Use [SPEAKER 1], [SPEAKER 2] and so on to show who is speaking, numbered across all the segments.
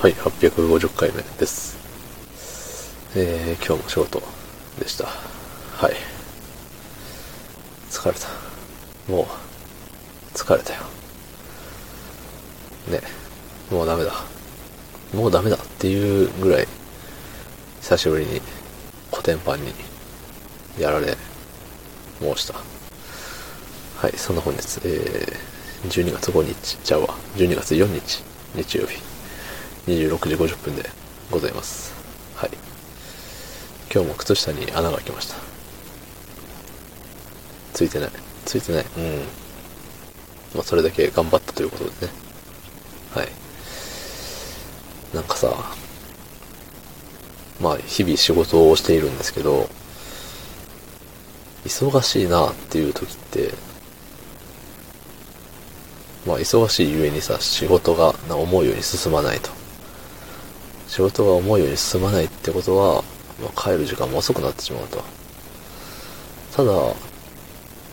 [SPEAKER 1] はい、850回目です。えー、今日も仕事でした。はい。疲れた。もう、疲れたよ。ね、もうダメだ。もうダメだっていうぐらい、久しぶりに、コテンパンに、やられ、申した。はい、そんな本日、えー、12月5日、ちゃうわ、12月4日、日曜日、26時50分でございます。はい。今日も靴下に穴が開きました。ついてない。ついてない。うん。まあ、それだけ頑張ったということでね。はい。なんかさ、まあ、日々仕事をしているんですけど、忙しいなっていう時って、まあ、忙しいゆえにさ、仕事が思うように進まないと。仕事が思うように進まないってことは、まあ、帰る時間も遅くなってしまうと。ただ、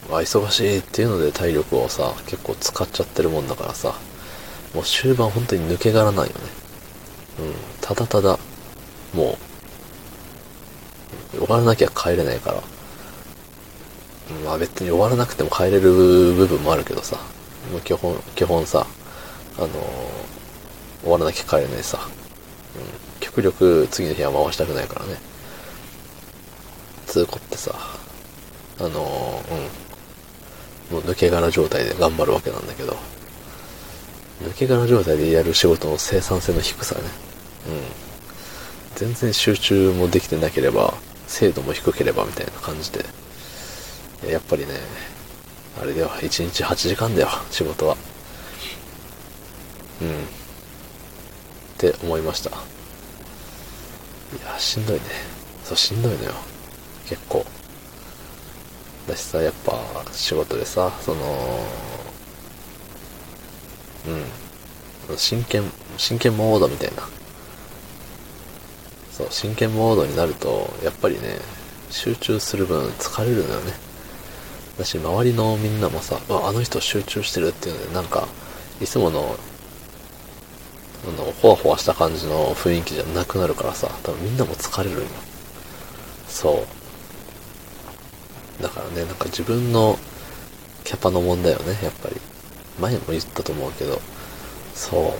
[SPEAKER 1] まあ、忙しいっていうので体力をさ、結構使っちゃってるもんだからさ、もう終盤本当に抜け殻ないよね。うん、ただただ、もう、終わらなきゃ帰れないから、まあ別に終わらなくても帰れる部分もあるけどさ、もう基本、基本さ、あのー終わらなきゃ帰れないさ、極力次の日は回したくないからね。通行ってさ、あのうん、もう抜け殻状態で頑張るわけなんだけど、抜け殻状態でやる仕事の生産性の低さね。うん。全然集中もできてなければ、精度も低ければみたいな感じで。やっぱりね、あれだよ、1日8時間だよ、仕事は。うん。って思いました。いや、しんどいね。そう、しんどいのよ。結構。だしさ、やっぱ、仕事でさ、その、うん。真剣、真剣モードみたいな。そう、真剣モードになると、やっぱりね、集中する分疲れるのよね。だし、周りのみんなもさ、ああの人集中してるっていうので、なんか、いつもの、あの、ほわほわした感じの雰囲気じゃなくなるからさ、多分みんなも疲れるんよ。そう。だからね、なんか自分のキャパの問題よね、やっぱり。前も言ったと思うけど、そ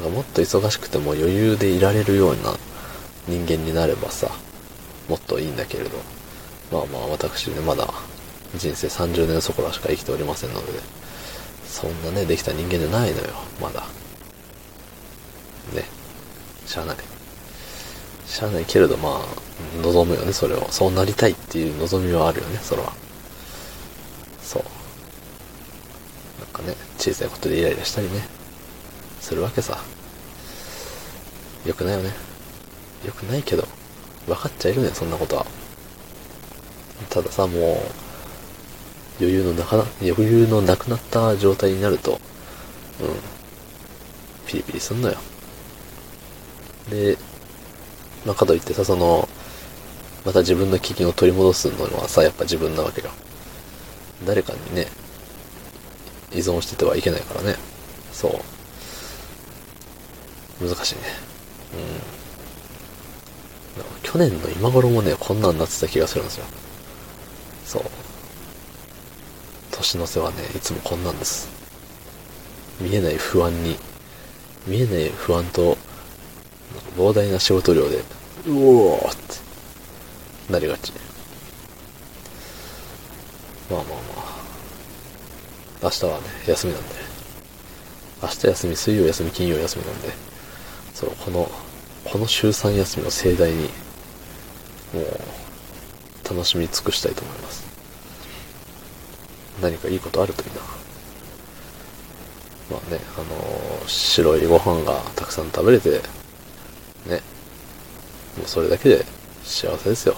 [SPEAKER 1] う。もっと忙しくても余裕でいられるような人間になればさ、もっといいんだけれど。まあまあ私ね、まだ人生30年そこらしか生きておりませんので、そんなね、できた人間じゃないのよ、まだ。ね。しゃあない。しゃあないけれど、まあ、望むよね、それを。そうなりたいっていう望みはあるよね、それは。そう。なんかね、小さいことでイライラしたりね、するわけさ。よくないよね。よくないけど、分かっちゃいるね、そんなことは。たださ、もう、余裕のなかな、余裕のなくなった状態になると、うん、ピリピリすんのよ。で、まあ、かといってさ、その、また自分の危機を取り戻すのはさ、やっぱ自分なわけよ。誰かにね、依存しててはいけないからね。そう。難しいね。うん。去年の今頃もね、こんなんなってた気がするんですよ。そう。年の瀬はね、いつもこんなんです。見えない不安に、見えない不安と、膨大な仕事量で、うおーって、なりがち。まあまあまあ。明日はね、休みなんで。明日休み、水曜休み、金曜休みなんで、そう、この、この週3休みを盛大に、もう、楽しみ尽くしたいと思います。何かいいことあるといいな。まあね、あのー白いご飯がたくさん食べれて、ね、もうそれだけで幸せですよ。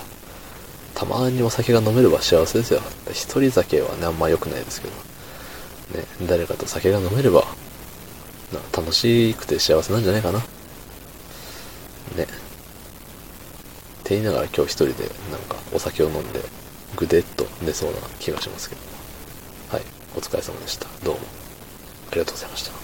[SPEAKER 1] たまにお酒が飲めれば幸せですよ。一人酒はね、あんま良くないですけど。ね、誰かと酒が飲めれば、楽しくて幸せなんじゃないかな。ね。って言いながら今日一人でなんかお酒を飲んで、ぐでっと寝そうな気がしますけど。はい。お疲れ様でした。どうも。ありがとうございました。